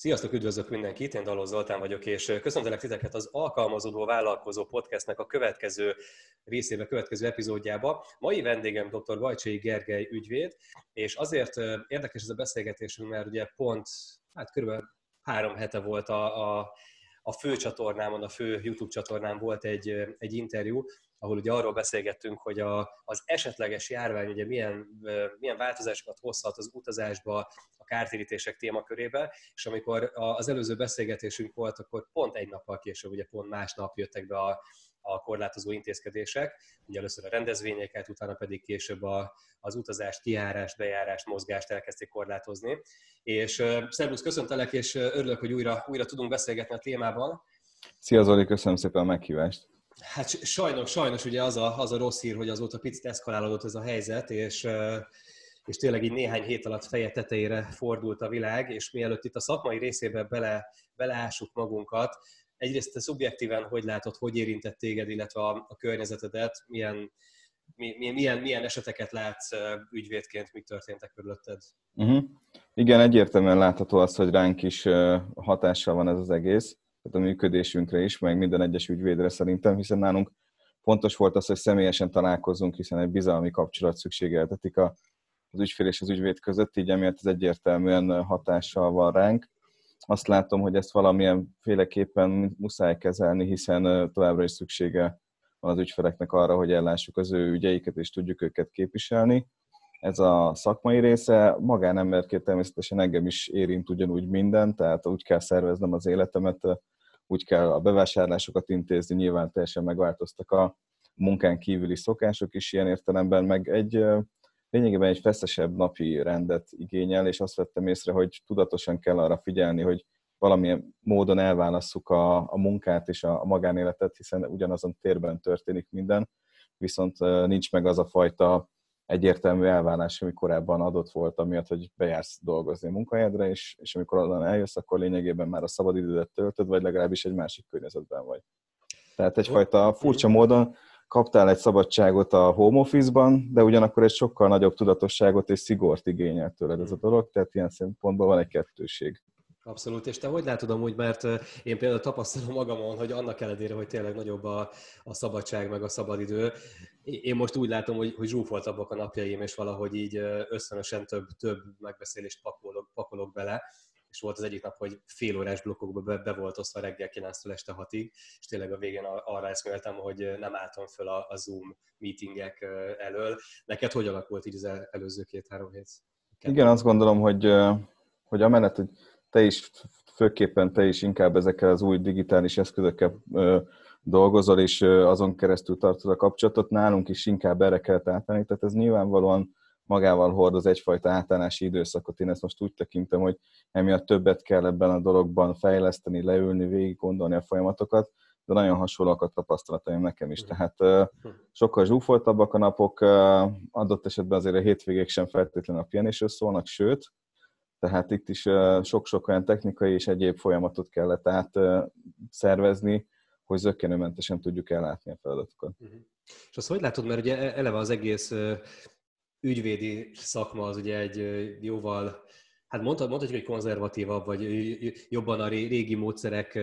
Sziasztok, üdvözlök mindenkit, én Daló Zoltán vagyok, és köszöntelek titeket az Alkalmazódó Vállalkozó Podcastnek a következő részébe, következő epizódjába. Mai vendégem dr. Vajcsai Gergely ügyvéd, és azért érdekes ez a beszélgetésünk, mert ugye pont, hát körülbelül három hete volt a, a, a fő csatornámon, a fő YouTube csatornán volt egy, egy interjú, ahol ugye arról beszélgettünk, hogy a, az esetleges járvány ugye milyen, milyen változásokat hozhat az utazásba, a kártérítések témakörébe, és amikor az előző beszélgetésünk volt, akkor pont egy nappal később, ugye pont másnap jöttek be a, a korlátozó intézkedések, ugye először a rendezvényeket, utána pedig később a, az utazást, kiárást, bejárást, mozgást elkezdték korlátozni. És uh, szervusz, köszöntelek, és örülök, hogy újra, újra tudunk beszélgetni a témában. Szia Zoli, köszönöm szépen a meghívást. Hát sajnos, sajnos ugye az a, az a rossz hír, hogy azóta picit eszkalálódott ez a helyzet, és, és tényleg így néhány hét alatt feje tetejére fordult a világ, és mielőtt itt a szakmai részébe bele, beleássuk magunkat, egyrészt te szubjektíven hogy látod, hogy érintett téged, illetve a, a környezetedet, milyen, milyen, milyen, milyen eseteket látsz ügyvédként, mik történtek körülötted? Uh-huh. Igen, egyértelműen látható az, hogy ránk is hatással van ez az egész tehát a működésünkre is, meg minden egyes ügyvédre szerintem, hiszen nálunk fontos volt az, hogy személyesen találkozunk, hiszen egy bizalmi kapcsolat szükségeltetik a, az ügyfél és az ügyvéd között, így emiatt ez egyértelműen hatással van ránk. Azt látom, hogy ezt valamilyen féleképpen muszáj kezelni, hiszen továbbra is szüksége van az ügyfeleknek arra, hogy ellássuk az ő ügyeiket, és tudjuk őket képviselni. Ez a szakmai része, magánemberként természetesen engem is érint ugyanúgy minden, tehát úgy kell szerveznem az életemet, úgy kell a bevásárlásokat intézni, nyilván teljesen megváltoztak a munkán kívüli szokások is ilyen értelemben, meg egy lényegében egy feszesebb napi rendet igényel, és azt vettem észre, hogy tudatosan kell arra figyelni, hogy valamilyen módon elválasszuk a, a munkát és a, a magánéletet, hiszen ugyanazon térben történik minden, viszont nincs meg az a fajta egyértelmű elvárás, ami korábban adott volt, amiatt, hogy bejársz dolgozni a munkahelyedre, és, és amikor onnan eljössz, akkor lényegében már a szabadidődet töltöd, vagy legalábbis egy másik környezetben vagy. Tehát egyfajta furcsa módon kaptál egy szabadságot a home office-ban, de ugyanakkor egy sokkal nagyobb tudatosságot és szigort igényel tőled ez a dolog, tehát ilyen szempontból van egy kettőség. Abszolút, és te hogy látod amúgy, mert én például tapasztalom magamon, hogy annak ellenére, hogy tényleg nagyobb a, a szabadság, meg a szabadidő, én most úgy látom, hogy, hogy zsúfoltabbak a napjaim, és valahogy így összönösen több, több megbeszélést pakolok, pakolok bele, és volt az egyik nap, hogy fél órás blokkokba be, be volt osztva reggel 9-től este 6-ig, és tényleg a végén arra eszméltem, hogy nem álltam föl a, a Zoom meetingek elől. Neked hogy alakult így az előző két-három hét? Igen, azt gondolom, hogy, hogy amellett, hogy te is, főképpen te is inkább ezekkel az új digitális eszközökkel dolgozol, és azon keresztül tartod a kapcsolatot, nálunk is inkább erre kell átállni, tehát ez nyilvánvalóan magával hordoz egyfajta átállási időszakot. Én ezt most úgy tekintem, hogy emiatt többet kell ebben a dologban fejleszteni, leülni, végig gondolni a folyamatokat, de nagyon hasonlóak a tapasztalataim nekem is. Tehát sokkal zsúfoltabbak a napok, adott esetben azért a hétvégék sem feltétlenül a pihenésről szólnak, sőt, tehát itt is sok-sok olyan technikai és egyéb folyamatot kellett át szervezni, hogy zöggenőmentesen tudjuk ellátni a feladatokat. Uh-huh. És azt hogy látod, mert ugye e-, eleve az egész ügyvédi szakma az ugye egy jóval, hát mondhatjuk, hogy konzervatívabb, vagy jobban a régi módszerek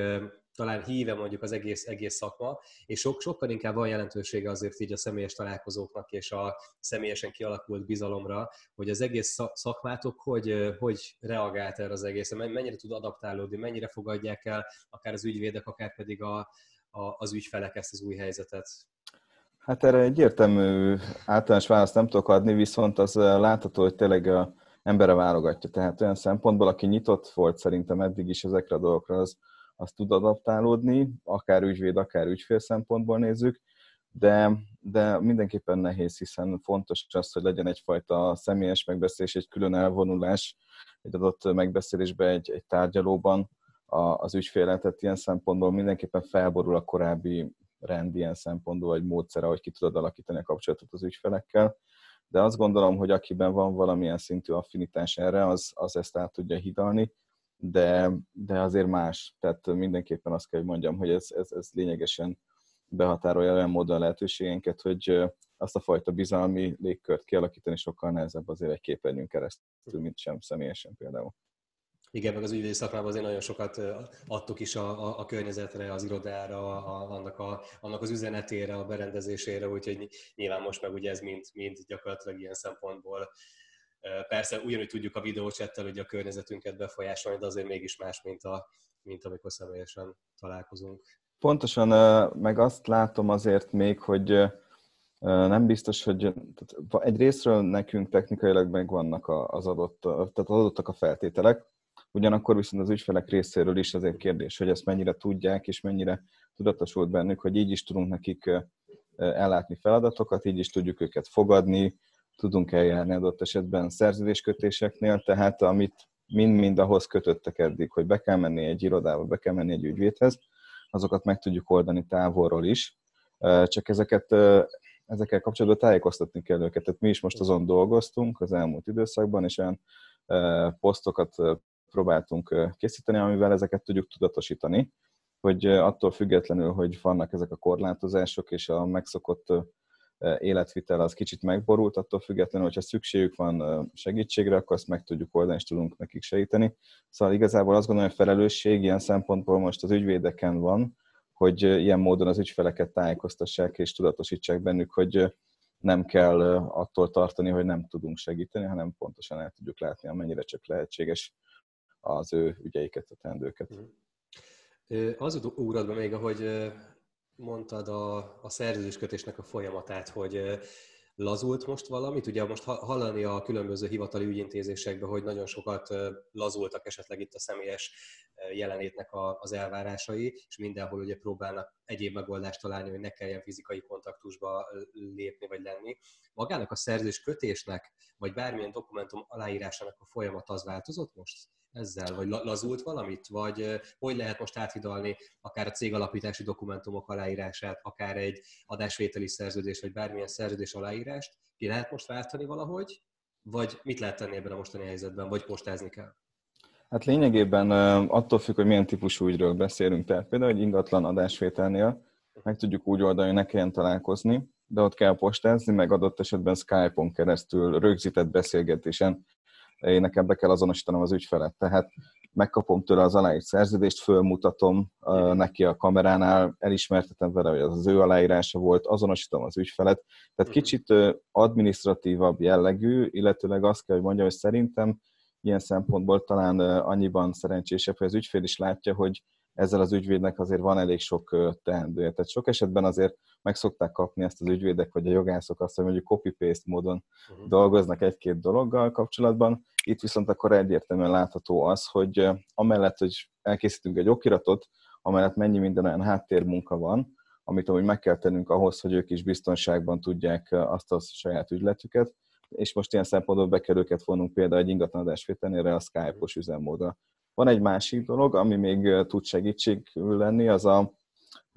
talán híve mondjuk az egész, egész szakma, és sok, sokkal inkább van jelentősége azért így a személyes találkozóknak és a személyesen kialakult bizalomra, hogy az egész szakmátok hogy, hogy reagált erre az egészre, mennyire tud adaptálódni, mennyire fogadják el akár az ügyvédek, akár pedig a, a, az ügyfelek ezt az új helyzetet. Hát erre egyértelmű általános választ nem tudok adni, viszont az látható, hogy tényleg a embere válogatja. Tehát olyan szempontból, aki nyitott volt szerintem eddig is ezekre a dolgokra, az, az tud adaptálódni, akár ügyvéd, akár ügyfél szempontból nézzük, de, de mindenképpen nehéz, hiszen fontos az, hogy legyen egyfajta személyes megbeszélés, egy külön elvonulás egy adott megbeszélésbe, egy, egy tárgyalóban az ügyféletet ilyen szempontból mindenképpen felborul a korábbi rend ilyen szempontból, vagy módszer, ahogy ki tudod alakítani a kapcsolatot az ügyfelekkel. De azt gondolom, hogy akiben van valamilyen szintű affinitás erre, az, az ezt át tudja hidalni, de, de azért más. Tehát mindenképpen azt kell, hogy mondjam, hogy ez, ez, ez lényegesen behatárolja olyan módon a lehetőségeinket, hogy azt a fajta bizalmi légkört kialakítani sokkal nehezebb azért egy képernyőn keresztül, mint sem személyesen például. Igen, meg az ügyvédi szakmában azért nagyon sokat adtuk is a, a, a környezetre, az irodára, a, annak, a, annak az üzenetére, a berendezésére, úgyhogy nyilván most meg ugye ez mind, mind gyakorlatilag ilyen szempontból Persze ugyanúgy tudjuk a videócsettel hogy a környezetünket befolyásolni, de azért mégis más, mint, a, mint amikor személyesen találkozunk. Pontosan, meg azt látom azért még, hogy nem biztos, hogy egy részről nekünk technikailag megvannak az adott, tehát adottak a feltételek, ugyanakkor viszont az ügyfelek részéről is azért kérdés, hogy ezt mennyire tudják, és mennyire tudatosult bennük, hogy így is tudunk nekik ellátni feladatokat, így is tudjuk őket fogadni, tudunk eljárni adott esetben szerződéskötéseknél, tehát amit mind-mind ahhoz kötöttek eddig, hogy be kell menni egy irodába, be kell menni egy ügyvédhez, azokat meg tudjuk oldani távolról is, csak ezeket, ezekkel kapcsolatban tájékoztatni kell őket. Tehát mi is most azon dolgoztunk az elmúlt időszakban, és olyan posztokat próbáltunk készíteni, amivel ezeket tudjuk tudatosítani, hogy attól függetlenül, hogy vannak ezek a korlátozások, és a megszokott életvitel az kicsit megborult, attól függetlenül, hogyha szükségük van segítségre, akkor azt meg tudjuk oldani, és tudunk nekik segíteni. Szóval igazából azt gondolom, hogy felelősség ilyen szempontból most az ügyvédeken van, hogy ilyen módon az ügyfeleket tájékoztassák és tudatosítsák bennük, hogy nem kell attól tartani, hogy nem tudunk segíteni, hanem pontosan el tudjuk látni, amennyire csak lehetséges az ő ügyeiket, a teendőket. Az ugrad be még, ahogy mondtad a, a szerződéskötésnek a folyamatát, hogy lazult most valamit? Ugye most hallani a különböző hivatali ügyintézésekben, hogy nagyon sokat lazultak esetleg itt a személyes jelenlétnek az elvárásai, és mindenhol ugye próbálnak egyéb megoldást találni, hogy ne kelljen fizikai kontaktusba lépni vagy lenni. Magának a szerződés kötésnek, vagy bármilyen dokumentum aláírásának a folyamat az változott most? Ezzel, vagy lazult valamit, vagy hogy lehet most áthidalni akár a cégalapítási dokumentumok aláírását, akár egy adásvételi szerződés, vagy bármilyen szerződés aláírást, ki lehet most váltani valahogy, vagy mit lehet tenni ebben a mostani helyzetben, vagy postázni kell? Hát lényegében attól függ, hogy milyen típusú ügyről beszélünk. Tehát például egy ingatlan adásvételnél meg tudjuk úgy oldani, hogy ne kelljen találkozni, de ott kell postázni, meg adott esetben Skype-on keresztül rögzített beszélgetésen én nekem be kell azonosítanom az ügyfelet. Tehát megkapom tőle az aláírt szerződést, fölmutatom uh, neki a kameránál, elismertetem vele, hogy az az ő aláírása volt, azonosítom az ügyfelet. Tehát mhm. kicsit uh, administratívabb jellegű, illetőleg azt kell, hogy mondjam, hogy szerintem ilyen szempontból talán uh, annyiban szerencsésebb, hogy az ügyfél is látja, hogy ezzel az ügyvédnek azért van elég sok teendője. Tehát sok esetben azért meg szokták kapni ezt az ügyvédek, vagy a jogászok azt, hogy mondjuk copy-paste módon uh-huh. dolgoznak egy-két dologgal kapcsolatban. Itt viszont akkor egyértelműen látható az, hogy amellett, hogy elkészítünk egy okiratot, amellett mennyi minden olyan háttérmunka van, amit amúgy meg kell tennünk ahhoz, hogy ők is biztonságban tudják azt a saját ügyletüket, és most ilyen szempontból be kell őket vonnunk például egy ingatlanadás vételnére a Skype-os üzemmódra. Van egy másik dolog, ami még tud segítség lenni, az a,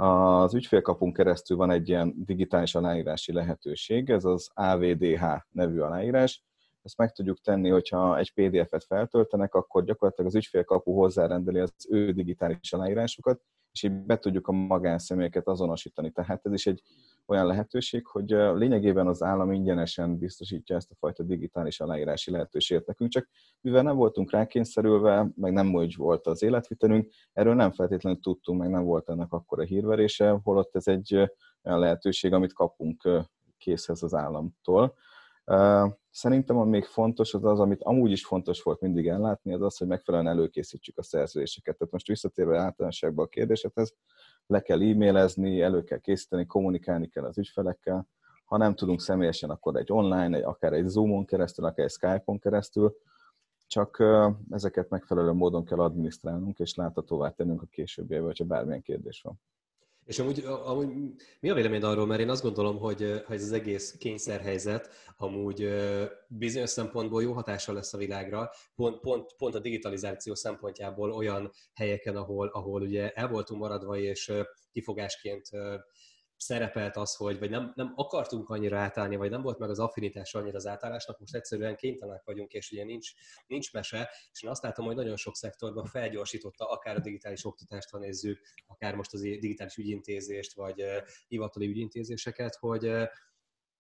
az ügyfélkapunk keresztül van egy ilyen digitális aláírási lehetőség, ez az AVDH nevű aláírás. Ezt meg tudjuk tenni, hogyha egy PDF-et feltöltenek, akkor gyakorlatilag az ügyfélkapu hozzárendeli az ő digitális aláírásukat, és így be tudjuk a magánszemélyeket azonosítani. Tehát ez is egy olyan lehetőség, hogy lényegében az állam ingyenesen biztosítja ezt a fajta digitális aláírási lehetőséget nekünk, csak mivel nem voltunk rákényszerülve, meg nem úgy volt az életvitelünk, erről nem feltétlenül tudtunk, meg nem volt ennek akkora hírverése, holott ez egy olyan lehetőség, amit kapunk készhez az államtól. Szerintem ami még fontos az az, amit amúgy is fontos volt mindig ellátni, az az, hogy megfelelően előkészítsük a szerződéseket. Tehát most visszatérve általánosságban a kérdésedhez, le kell e-mailezni, elő kell készíteni, kommunikálni kell az ügyfelekkel. Ha nem tudunk személyesen, akkor egy online, egy, akár egy Zoomon keresztül, akár egy Skype-on keresztül, csak ezeket megfelelő módon kell adminisztrálnunk, és láthatóvá tennünk a későbbiekben, hogyha bármilyen kérdés van. És amúgy, amúgy mi a vélemény arról, mert én azt gondolom, hogy, hogy ez az egész kényszerhelyzet amúgy bizonyos szempontból jó hatással lesz a világra, pont, pont, pont a digitalizáció szempontjából olyan helyeken, ahol, ahol ugye el voltunk maradva, és kifogásként szerepelt az, hogy vagy nem, nem akartunk annyira átállni, vagy nem volt meg az affinitás annyira az átállásnak, most egyszerűen kénytelenek vagyunk, és ugye nincs, nincs mese, és én azt látom, hogy nagyon sok szektorban felgyorsította akár a digitális oktatást, ha nézzük, akár most az digitális ügyintézést, vagy hivatali ügyintézéseket, hogy,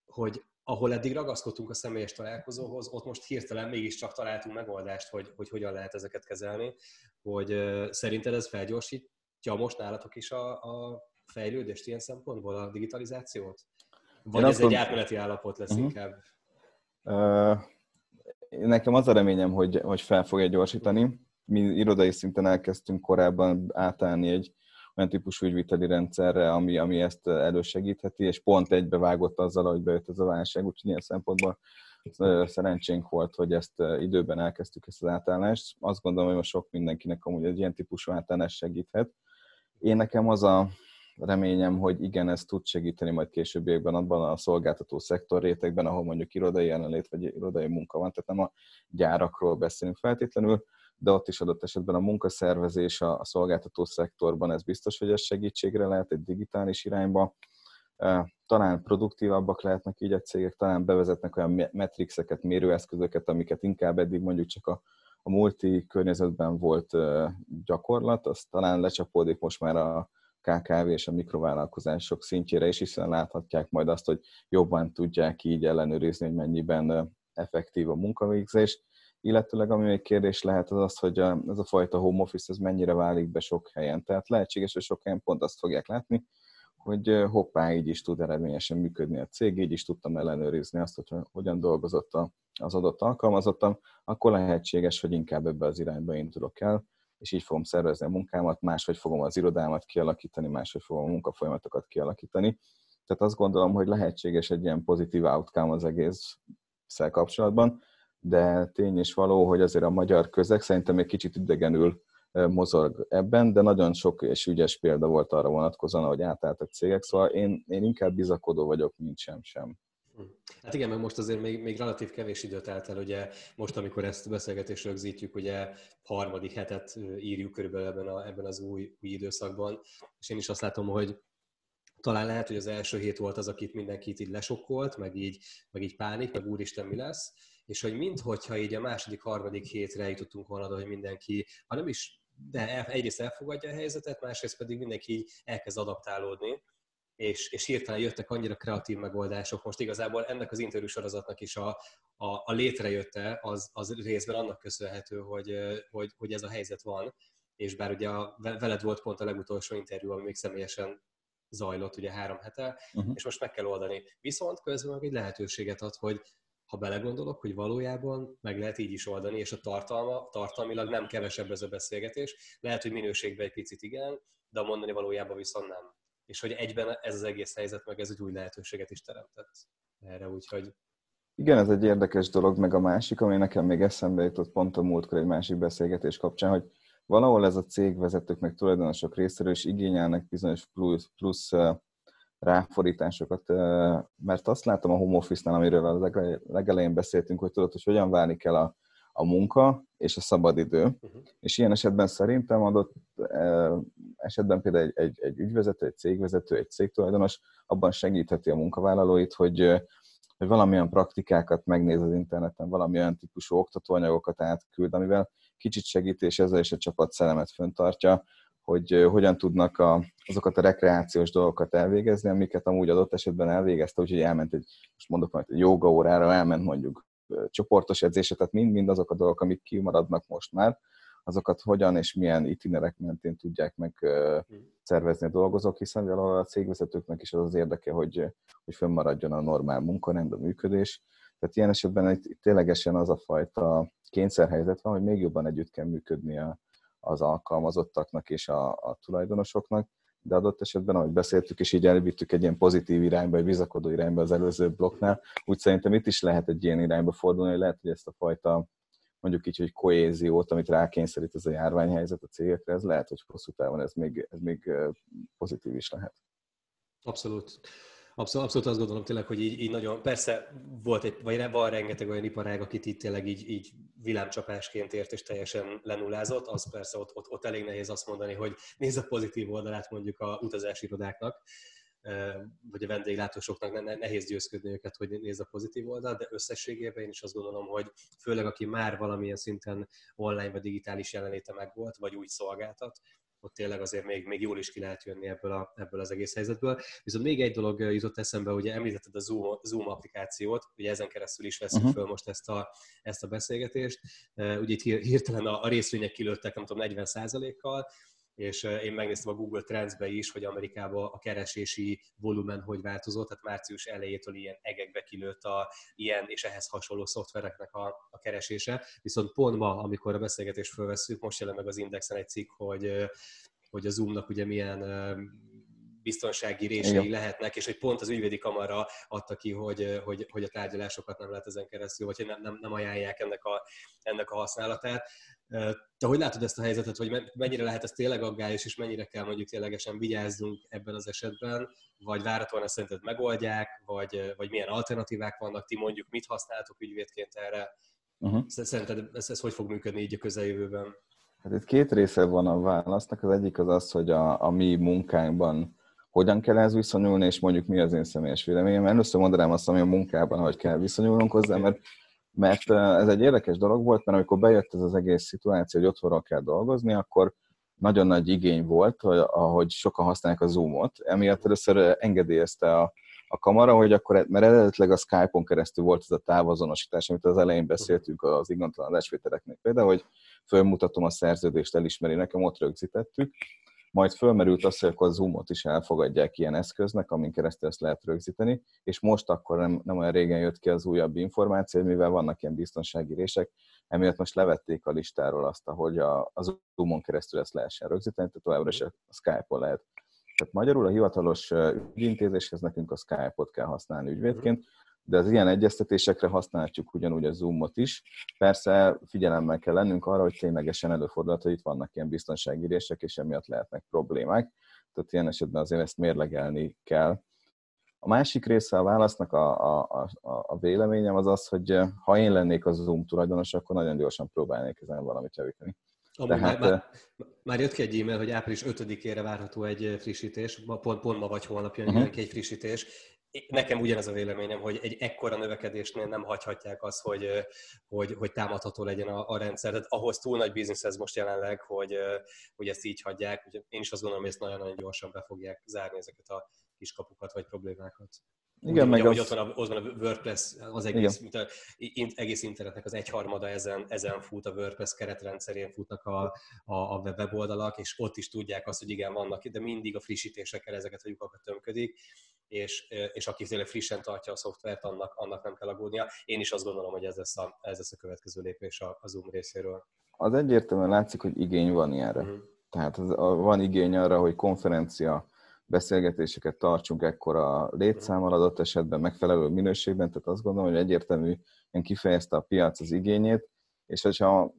hogy ahol eddig ragaszkodtunk a személyes találkozóhoz, ott most hirtelen mégiscsak találtunk megoldást, hogy, hogy hogyan lehet ezeket kezelni, hogy szerinted ez felgyorsítja most nálatok is a, a fejlődést ilyen szempontból, a digitalizációt? Vagy Én ez egy átmeneti állapot lesz uh-huh. inkább? Uh, nekem az a reményem, hogy, hogy fel fogja gyorsítani. Mi irodai szinten elkezdtünk korábban átállni egy olyan típusú ügyviteli rendszerre, ami, ami ezt elősegítheti, és pont egybevágott azzal, hogy bejött ez a válság, úgyhogy ilyen szempontból szerencsénk volt, hogy ezt időben elkezdtük ezt az átállást. Azt gondolom, hogy most sok mindenkinek amúgy egy ilyen típusú átállás segíthet. Én nekem az a reményem, hogy igen, ez tud segíteni majd későbbiekben abban a szolgáltató szektor rétegben, ahol mondjuk irodai jelenlét vagy irodai munka van, tehát nem a gyárakról beszélünk feltétlenül, de ott is adott esetben a munkaszervezés a, szolgáltató szektorban, ez biztos, hogy ez segítségre lehet egy digitális irányba. Talán produktívabbak lehetnek így a cégek, talán bevezetnek olyan metrixeket, mérőeszközöket, amiket inkább eddig mondjuk csak a, a multi környezetben volt gyakorlat, az talán lecsapódik most már a KKV és a mikrovállalkozások szintjére is, hiszen láthatják majd azt, hogy jobban tudják így ellenőrizni, hogy mennyiben effektív a munkavégzés illetőleg ami még kérdés lehet az az, hogy ez a fajta home office ez mennyire válik be sok helyen. Tehát lehetséges, hogy sok helyen pont azt fogják látni, hogy hoppá, így is tud eredményesen működni a cég, így is tudtam ellenőrizni azt, hogy hogyan dolgozott az adott alkalmazottam, akkor lehetséges, hogy inkább ebbe az irányba indulok el, és így fogom szervezni a munkámat, máshogy fogom az irodámat kialakítani, máshogy fogom a munkafolyamatokat kialakítani. Tehát azt gondolom, hogy lehetséges egy ilyen pozitív outcome az egész kapcsolatban, de tény és való, hogy azért a magyar közeg szerintem egy kicsit idegenül mozog ebben, de nagyon sok és ügyes példa volt arra vonatkozóan, hogy átálltak cégek, szóval én, én inkább bizakodó vagyok, mint sem sem. Hát igen, meg most azért még, még relatív kevés időt állt el, ugye most, amikor ezt a beszélgetést rögzítjük, ugye harmadik hetet írjuk körülbelül ebben, a, ebben az új, új időszakban, és én is azt látom, hogy talán lehet, hogy az első hét volt az, akit mindenkit így lesokkolt, meg így, meg így pánik, meg úristen mi lesz, és hogy minthogyha így a második, harmadik hétre eljutottunk volna, hogy mindenki, ha nem is, de egyrészt elfogadja a helyzetet, másrészt pedig mindenki elkezd adaptálódni, és, és hirtelen jöttek annyira kreatív megoldások. Most igazából ennek az interjú sorozatnak is a, a, a létrejötte az, az részben annak köszönhető, hogy, hogy, hogy ez a helyzet van, és bár ugye a, veled volt pont a legutolsó interjú, ami még személyesen zajlott ugye három hete, uh-huh. és most meg kell oldani. Viszont közben egy lehetőséget ad, hogy ha belegondolok, hogy valójában meg lehet így is oldani, és a tartalma, tartalmilag nem kevesebb ez a beszélgetés, lehet, hogy minőségben egy picit igen, de a mondani valójában viszont nem. És hogy egyben ez az egész helyzet, meg ez egy új lehetőséget is teremtett erre, úgyhogy igen, ez egy érdekes dolog, meg a másik, ami nekem még eszembe jutott pont a múltkor egy másik beszélgetés kapcsán, hogy valahol ez a cégvezetők meg tulajdonosok részéről is igényelnek bizonyos plusz, plusz ráfordításokat, mert azt látom a home office-nál, amiről a legelején beszéltünk, hogy tudod, hogy hogyan válik el a, a munka és a szabadidő, uh-huh. és ilyen esetben szerintem adott esetben például egy, egy, egy ügyvezető, egy cégvezető, egy cégtulajdonos abban segítheti a munkavállalóit, hogy, hogy valamilyen praktikákat megnéz az interneten, valamilyen típusú oktatóanyagokat átküld, amivel kicsit segít, és ezzel is a csapat szellemet föntartja, hogy hogyan tudnak a, azokat a rekreációs dolgokat elvégezni, amiket amúgy adott esetben elvégezte, úgyhogy elment egy, most mondok majd egy joga órára, elment mondjuk csoportos edzésre, tehát mind-mind azok a dolgok, amik kimaradnak most már, azokat hogyan és milyen itinerek mentén tudják meg szervezni a dolgozók, hiszen a cégvezetőknek is az az érdeke, hogy, hogy fönnmaradjon a normál munkarend, a működés. Tehát ilyen esetben itt ténylegesen az a fajta kényszerhelyzet van, hogy még jobban együtt kell működni a, az alkalmazottaknak és a, a tulajdonosoknak, de adott esetben, ahogy beszéltük, és így elvittük egy ilyen pozitív irányba, egy bizakodó irányba az előző blokknál, úgy szerintem itt is lehet egy ilyen irányba fordulni, hogy lehet, hogy ezt a fajta mondjuk így, hogy kohéziót, amit rákényszerít ez a járványhelyzet a cégekre, ez lehet, hogy hosszú távon ez még, ez még pozitív is lehet. Abszolút. Abszolút, abszolút azt gondolom tényleg, hogy így, így nagyon, persze volt egy, vagy van rengeteg olyan iparág, akit itt tényleg így, így villámcsapásként ért és teljesen lenullázott, az persze ott, ott, ott elég nehéz azt mondani, hogy nézz a pozitív oldalát mondjuk a utazási irodáknak, vagy a vendéglátósoknak. Nehéz győzködni őket, hogy nézz a pozitív oldalt, de összességében én is azt gondolom, hogy főleg aki már valamilyen szinten online vagy digitális jelenléte megvolt, vagy úgy szolgáltat, ott tényleg azért még, még jól is ki lehet jönni ebből, a, ebből az egész helyzetből. Viszont még egy dolog jutott eszembe, ugye említetted a Zoom, Zoom applikációt, ugye ezen keresztül is veszünk uh-huh. föl most ezt a, ezt a beszélgetést. Ugye itt hirtelen a, a részvények kilőttek, nem tudom, 40%-kal, és én megnéztem a Google Trends-be is, hogy Amerikában a keresési volumen hogy változott, tehát március elejétől ilyen egekbe kilőtt a ilyen és ehhez hasonló szoftvereknek a, a keresése. Viszont pont ma, amikor a beszélgetést fölveszünk, most jelent meg az Indexen egy cikk, hogy hogy a Zoomnak ugye milyen biztonsági rései Igen. lehetnek, és hogy pont az ügyvédi kamara adta ki, hogy, hogy, hogy a tárgyalásokat nem lehet ezen keresztül, vagy hogy nem, nem, nem ajánlják ennek a, ennek a használatát. Te hogy látod ezt a helyzetet, hogy mennyire lehet ez tényleg aggályos, és mennyire kell mondjuk ténylegesen vigyázzunk ebben az esetben, vagy várhatóan ezt szerinted megoldják, vagy, vagy milyen alternatívák vannak, ti mondjuk mit használtok ügyvédként erre? Uh-huh. Szerinted ez, ez hogy fog működni így a közeljövőben? Hát itt két része van a válasznak. Az egyik az az, hogy a, a mi munkánkban hogyan kell ez viszonyulni, és mondjuk mi az én személyes véleményem. Először mondanám azt, ami a munkában, hogy kell viszonyulnunk hozzá, mert, mert ez egy érdekes dolog volt, mert amikor bejött ez az egész szituáció, hogy otthonról kell dolgozni, akkor nagyon nagy igény volt, hogy, ahogy sokan használják a Zoomot. Emiatt először engedélyezte a, a kamera, hogy akkor, mert eredetileg a Skype-on keresztül volt ez a távazonosítás, amit az elején beszéltünk az igaztalan adásvételeknél például, hogy fölmutatom a szerződést, elismeri nekem, ott rögzítettük, majd fölmerült az, hogy akkor a Zoomot is elfogadják ilyen eszköznek, amin keresztül ezt lehet rögzíteni, és most akkor nem, nem olyan régen jött ki az újabb információ, mivel vannak ilyen biztonsági rések, emiatt most levették a listáról azt, hogy a, a Zoomon keresztül ezt lehessen rögzíteni, tehát továbbra is a Skype-on lehet. Tehát magyarul a hivatalos ügyintézéshez nekünk a Skype-ot kell használni ügyvédként, de az ilyen egyeztetésekre használhatjuk ugyanúgy a Zoomot is. Persze figyelemmel kell lennünk arra, hogy ténylegesen előfordulhat, hogy itt vannak ilyen biztonsági rések, és emiatt lehetnek problémák. Tehát ilyen esetben azért ezt mérlegelni kell. A másik része a válasznak a, a, a, a véleményem az az, hogy ha én lennék a Zoom tulajdonos, akkor nagyon gyorsan próbálnék ezen valamit javítani. Amúgy Tehát, már, már, már jött ki egy e-mail, hogy április 5-ére várható egy frissítés, pont, pont ma vagy holnap jön uh-huh. egy frissítés, nekem ugyanez a véleményem, hogy egy ekkora növekedésnél nem hagyhatják azt, hogy, hogy, hogy támadható legyen a, a rendszer. Tehát ahhoz túl nagy biznisz ez most jelenleg, hogy, hogy ezt így hagyják. Úgyhogy én is azt gondolom, hogy ezt nagyon-nagyon gyorsan be fogják zárni ezeket a kiskapukat vagy problémákat. Igen, meg az... ott, van a, ott van a WordPress, az egész, mint a, egész internetnek az egyharmada ezen, ezen fut, a WordPress keretrendszerén futnak a, a, a weboldalak, és ott is tudják azt, hogy igen, vannak, de mindig a frissítésekkel ezeket a lyukakat tömködik, és, és aki tényleg frissen tartja a szoftvert, annak, annak nem kell aggódnia. Én is azt gondolom, hogy ez lesz a, ez lesz a következő lépés a, a Zoom részéről. Az egyértelműen látszik, hogy igény van ilyenre. Uh-huh. Tehát az, a, van igény arra, hogy konferencia beszélgetéseket tartsunk ekkora létszámmal adott esetben, megfelelő minőségben, tehát azt gondolom, hogy egyértelműen kifejezte a piac az igényét, és hogyha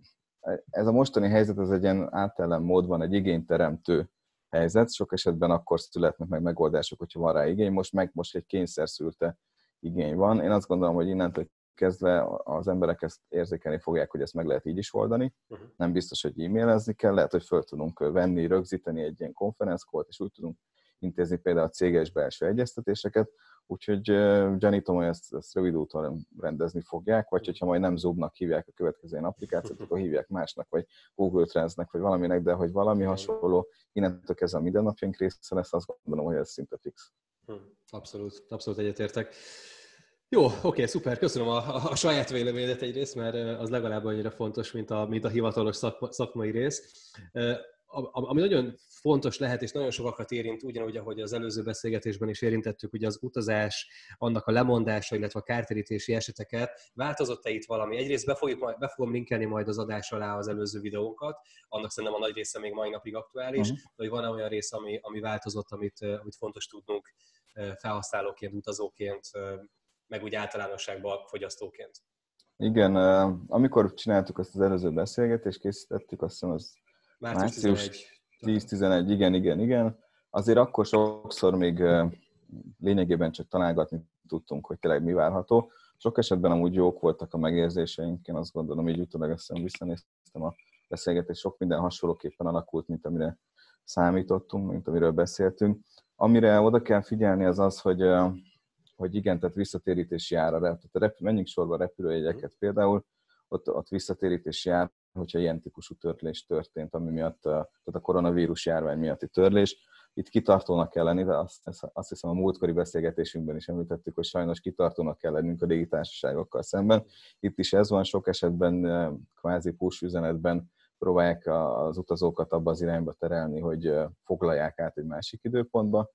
ez a mostani helyzet az egy ilyen átellen módban egy igényteremtő helyzet, sok esetben akkor születnek meg megoldások, hogyha van rá igény, most meg most egy kényszer szülte igény van. Én azt gondolom, hogy innentől kezdve az emberek ezt érzékelni fogják, hogy ezt meg lehet így is oldani. Uh-huh. Nem biztos, hogy e-mailezni kell, lehet, hogy föl tudunk venni, rögzíteni egy ilyen konferenckolt, és úgy tudunk intézni például a céges belső egyeztetéseket, úgyhogy gyanítom, hogy ezt, ezt rövid úton rendezni fogják, vagy hogyha majd nem Zoom-nak hívják a következő ilyen applikációt, akkor hívják másnak, vagy Google Trends-nek, vagy valaminek, de hogy valami hasonló, innentől kezdve a mindennapjaink része lesz, azt gondolom, hogy ez szinte fix. Hm, abszolút, abszolút egyetértek. Jó, oké, szuper, köszönöm a, a, a saját véleményedet egyrészt, mert az legalább annyira fontos, mint a, mint a hivatalos szakma, szakmai rész ami nagyon fontos lehet, és nagyon sokakat érint, ugyanúgy, ahogy az előző beszélgetésben is érintettük, ugye az utazás, annak a lemondása, illetve a kártérítési eseteket. Változott-e itt valami? Egyrészt be, fogjuk majd, be fogom linkelni majd az adás alá az előző videókat, annak szerintem a nagy része még mai napig aktuális, uh-huh. de hogy van-e olyan rész, ami, ami változott, amit, amit fontos tudnunk felhasználóként, utazóként, meg úgy általánosságban fogyasztóként? Igen, amikor csináltuk azt az előző beszélgetést, készítettük, azt hiszem az Március 10-11, igen, igen, igen. Azért akkor sokszor még lényegében csak találgatni tudtunk, hogy tényleg mi várható. Sok esetben amúgy jók voltak a megérzéseink, én azt gondolom, így utólag azt visszanéztem a beszélgetés, sok minden hasonlóképpen alakult, mint amire számítottunk, mint amiről beszéltünk. Amire oda kell figyelni az az, hogy, hogy igen, tehát visszatérítési ára, tehát menjünk sorba a repülőjegyeket például, ott, ott visszatérítési ára hogyha ilyen típusú törlés történt, ami miatt, tehát a koronavírus járvány miatti törlés. Itt kitartónak kell lenni, de azt, azt hiszem a múltkori beszélgetésünkben is említettük, hogy sajnos kitartónak kell lennünk a légitársaságokkal szemben. Itt is ez van, sok esetben kvázi push üzenetben próbálják az utazókat abba az irányba terelni, hogy foglalják át egy másik időpontba.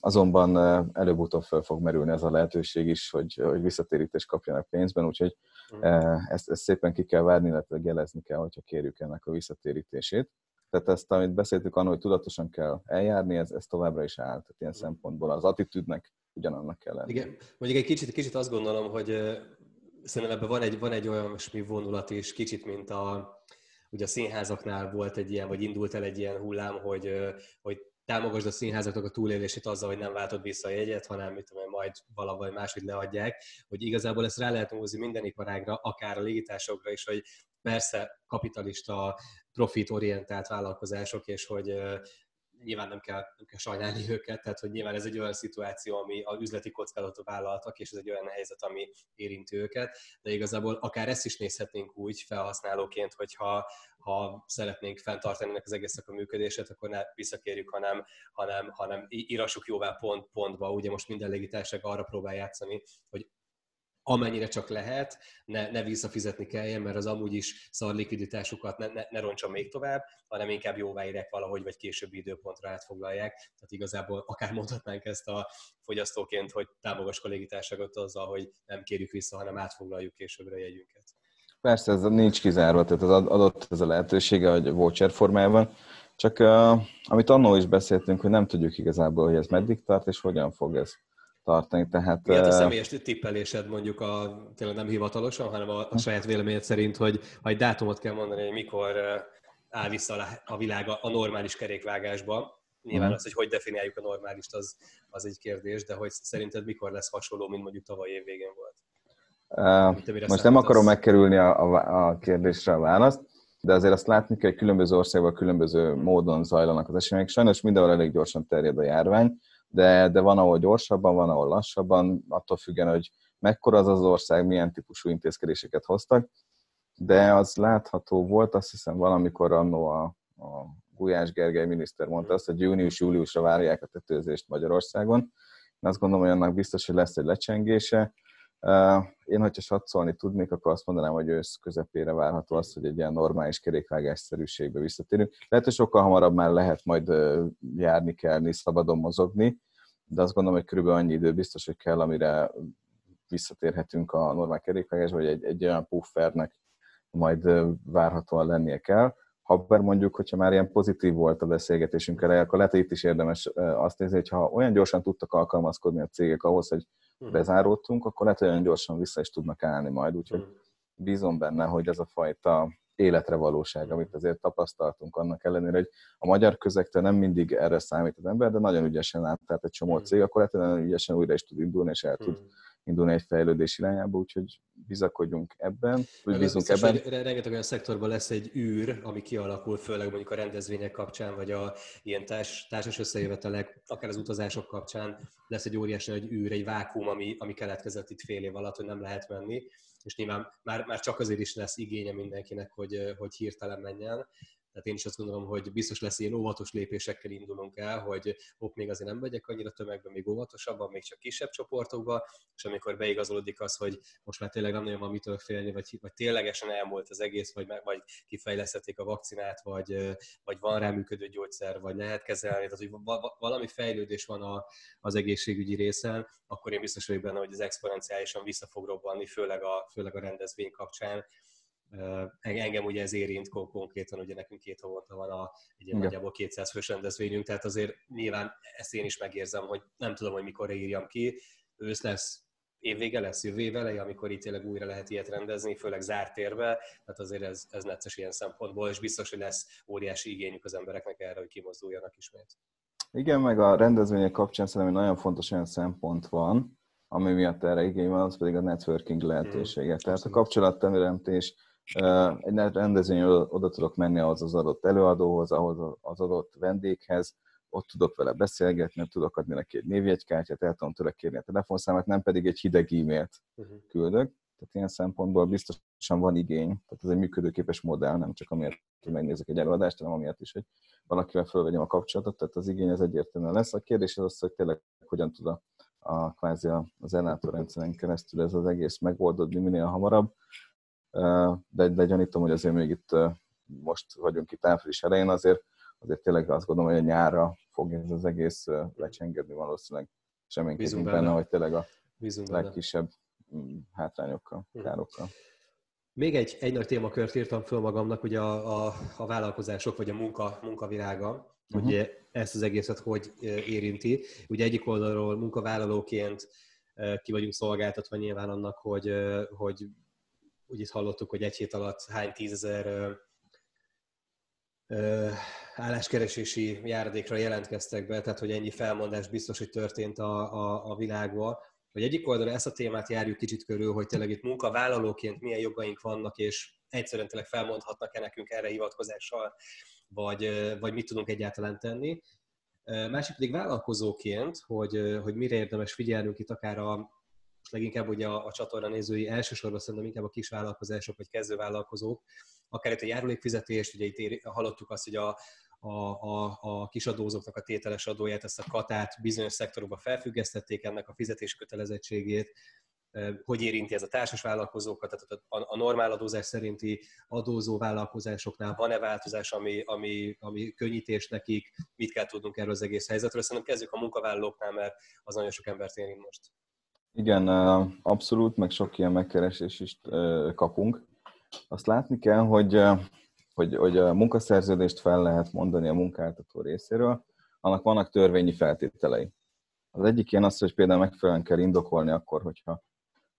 Azonban előbb-utóbb fel fog merülni ez a lehetőség is, hogy, hogy visszatérítést kapjanak pénzben, úgyhogy mm. ezt, ezt szépen ki kell várni, illetve jelezni kell, hogyha kérjük ennek a visszatérítését. Tehát ezt, amit beszéltük annak, hogy tudatosan kell eljárni, ez, ez továbbra is áll. Tehát ilyen mm. szempontból az attitűdnek ugyanannak kell lenni. Igen, mondjuk egy kicsit, kicsit azt gondolom, hogy szerintem ebben van egy, van egy olyan vonulat is, kicsit, mint a, ugye a színházaknál volt egy ilyen, vagy indult el egy ilyen hullám, hogy, hogy támogasd a színházaknak a túlélését azzal, hogy nem váltod vissza a jegyet, hanem mit tudom, majd valahogy máshogy leadják, hogy igazából ezt rá lehet hozni minden iparágra, akár a légitásokra is, hogy persze kapitalista, profitorientált vállalkozások, és hogy nyilván nem kell, nem kell sajnálni őket, tehát hogy nyilván ez egy olyan szituáció, ami a üzleti kockázatot vállaltak, és ez egy olyan helyzet, ami érinti őket, de igazából akár ezt is nézhetnénk úgy felhasználóként, hogyha ha szeretnénk fenntartani ennek az egésznek a működését, akkor ne visszakérjük, hanem, hanem, hanem írassuk jóvá pont, pontba. Ugye most minden légitársaság arra próbál játszani, hogy amennyire csak lehet, ne, ne visszafizetni kelljen, mert az amúgy is szar likviditásukat ne, ne, ne roncsa még tovább, hanem inkább jóváírják valahogy, vagy későbbi időpontra átfoglalják. Tehát igazából akár mondhatnánk ezt a fogyasztóként, hogy támogass a légitársaságot azzal, hogy nem kérjük vissza, hanem átfoglaljuk későbbre a jegyünket. Persze, ez nincs kizárva, tehát az adott ez a lehetősége, hogy voucher formában, csak uh, amit annól is beszéltünk, hogy nem tudjuk igazából, hogy ez meddig tart, és hogyan fog ez tartani. Tehát, Mi a személyes tippelésed mondjuk a, tényleg nem hivatalosan, hanem a, a saját véleményed szerint, hogy ha egy dátumot kell mondani, hogy mikor áll vissza a világ a normális kerékvágásba, Nyilván uh-huh. az, hogy hogy definiáljuk a normálist, az, az egy kérdés, de hogy szerinted mikor lesz hasonló, mint mondjuk tavaly év végén volt? Uh, most nem akarom megkerülni a, a, a kérdésre a választ, de azért azt látni kell, hogy különböző országban különböző módon zajlanak az események. Sajnos mindenhol elég gyorsan terjed a járvány, de, de van, ahol gyorsabban, van, ahol lassabban, attól függen, hogy mekkora az az ország, milyen típusú intézkedéseket hoztak, de az látható volt, azt hiszem valamikor annó a, a Gulyás Gergely miniszter mondta azt, hogy június-júliusra várják a tetőzést Magyarországon. Én azt gondolom, hogy annak biztos, hogy lesz egy lecsengése. Én, hogyha satszolni tudnék, akkor azt mondanám, hogy ősz közepére várható az, hogy egy ilyen normális kerékvágásszerűségbe visszatérünk. Lehet, hogy sokkal hamarabb már lehet majd járni, kelni, szabadon mozogni, de azt gondolom, hogy körülbelül annyi idő biztos, hogy kell, amire visszatérhetünk a normál kerékvágásba, vagy egy, egy olyan puffernek majd várhatóan lennie kell. Ha mondjuk, hogyha már ilyen pozitív volt a beszélgetésünk eleje, akkor lehet, hogy itt is érdemes azt nézni, hogy ha olyan gyorsan tudtak alkalmazkodni a cégek ahhoz, hogy. Bezáródtunk, akkor lehet, hogy olyan gyorsan vissza is tudnak állni majd, úgyhogy hmm. bízom benne, hogy ez a fajta életre valóság, amit azért tapasztaltunk annak ellenére, hogy a magyar közektől nem mindig erre számít az ember, de nagyon ügyesen tehát egy csomó cég, akkor lehet, hogy nagyon ügyesen újra is tud indulni, és el tud indulni egy fejlődés irányába, úgyhogy bizakodjunk ebben, vagy bízunk ebben. Rengeteg olyan szektorban lesz egy űr, ami kialakul, főleg mondjuk a rendezvények kapcsán, vagy a ilyen társ, társas összejövetelek, akár az utazások kapcsán lesz egy óriási egy űr, egy vákum, ami, ami keletkezett itt fél év alatt, hogy nem lehet menni, és nyilván már, már csak azért is lesz igénye mindenkinek, hogy, hogy hirtelen menjen. Tehát én is azt gondolom, hogy biztos lesz ilyen óvatos lépésekkel indulunk el, hogy hopp, még azért nem megyek annyira tömegben, még óvatosabban, még csak kisebb csoportokba, és amikor beigazolódik az, hogy most már tényleg nem nagyon van mitől félni, vagy, vagy ténylegesen elmúlt az egész, vagy, vagy kifejlesztették a vakcinát, vagy, vagy van rá működő gyógyszer, vagy lehet kezelni, tehát hogy valami fejlődés van a, az egészségügyi részen, akkor én biztos vagyok benne, hogy ez exponenciálisan vissza fog robbanni, főleg a, főleg a rendezvény kapcsán, Engem ugye ez érint konkrétan, ugye nekünk két havonta van a, egy ilyen nagyjából 200 fős rendezvényünk, tehát azért nyilván ezt én is megérzem, hogy nem tudom, hogy mikor írjam ki. Ősz lesz, évvége lesz, jövő év eleje, amikor itt tényleg újra lehet ilyet rendezni, főleg zárt térbe, tehát azért ez, ez necces ilyen szempontból, és biztos, hogy lesz óriási igényük az embereknek erre, hogy kimozduljanak ismét. Igen, meg a rendezvények kapcsán szerintem nagyon fontos olyan szempont van, ami miatt erre igény van, az pedig a networking lehetősége. Mm, Tehát a kapcsolatteremtés, egy rendezvény oda tudok menni ahhoz az adott előadóhoz, ahhoz az adott vendéghez, ott tudok vele beszélgetni, tudok adni neki egy névjegykártyát, el tudom tőle kérni a telefonszámát, nem pedig egy hideg e-mailt uh-huh. küldök. Tehát ilyen szempontból biztosan van igény, tehát ez egy működőképes modell, nem csak amiért, hogy megnézek egy előadást, hanem amiért is, hogy valakivel fölvegyem a kapcsolatot, tehát az igény az egyértelműen lesz. A kérdés az az, hogy tényleg hogyan tud a, a kvázi az ellátórendszeren keresztül ez az egész megoldódni minél hamarabb. De, de gyanítom, hogy azért még itt most vagyunk itt április elején, azért, azért tényleg azt gondolom, hogy a nyárra fog ez az egész lecsengedni valószínűleg. Semmiképpen benne, benne, hogy tényleg a Bízunk legkisebb benne. Mm, hátrányokkal, hm. károkkal. Még egy, egy nagy témakört írtam föl magamnak, ugye a, a, a vállalkozások, vagy a munka, munkavilága, uh-huh. hogy ezt az egészet hogy érinti. Ugye egyik oldalról munkavállalóként ki vagyunk szolgáltatva nyilván annak, hogy, hogy úgy itt hallottuk, hogy egy hét alatt hány tízezer álláskeresési járadékra jelentkeztek be, tehát hogy ennyi felmondás biztos, hogy történt a, a, a világban. Hogy egyik oldalra ezt a témát járjuk kicsit körül, hogy tényleg itt munkavállalóként milyen jogaink vannak, és egyszerűen tényleg felmondhatnak-e nekünk erre hivatkozással, vagy, vagy mit tudunk egyáltalán tenni. Másik pedig vállalkozóként, hogy, hogy mire érdemes figyelnünk itt akár a, leginkább ugye a, a csatorna nézői elsősorban szerintem inkább a kis vállalkozások vagy kezdővállalkozók, akár itt a járulékfizetést, ugye itt ér, hallottuk azt, hogy a, a, a, a kisadózóknak a tételes adóját, ezt a katát bizonyos szektorokban felfüggesztették ennek a fizetés kötelezettségét, hogy érinti ez a társas vállalkozókat, tehát a, a normál adózás szerinti adózó vállalkozásoknál van-e változás, ami, ami, ami könnyítés nekik, mit kell tudnunk erről az egész helyzetről. Szerintem kezdjük a munkavállalóknál, mert az nagyon sok embert érint most. Igen, abszolút, meg sok ilyen megkeresés is kapunk. Azt látni kell, hogy, hogy, hogy a munkaszerződést fel lehet mondani a munkáltató részéről, annak vannak törvényi feltételei. Az egyik ilyen az, hogy például megfelelően kell indokolni akkor, hogyha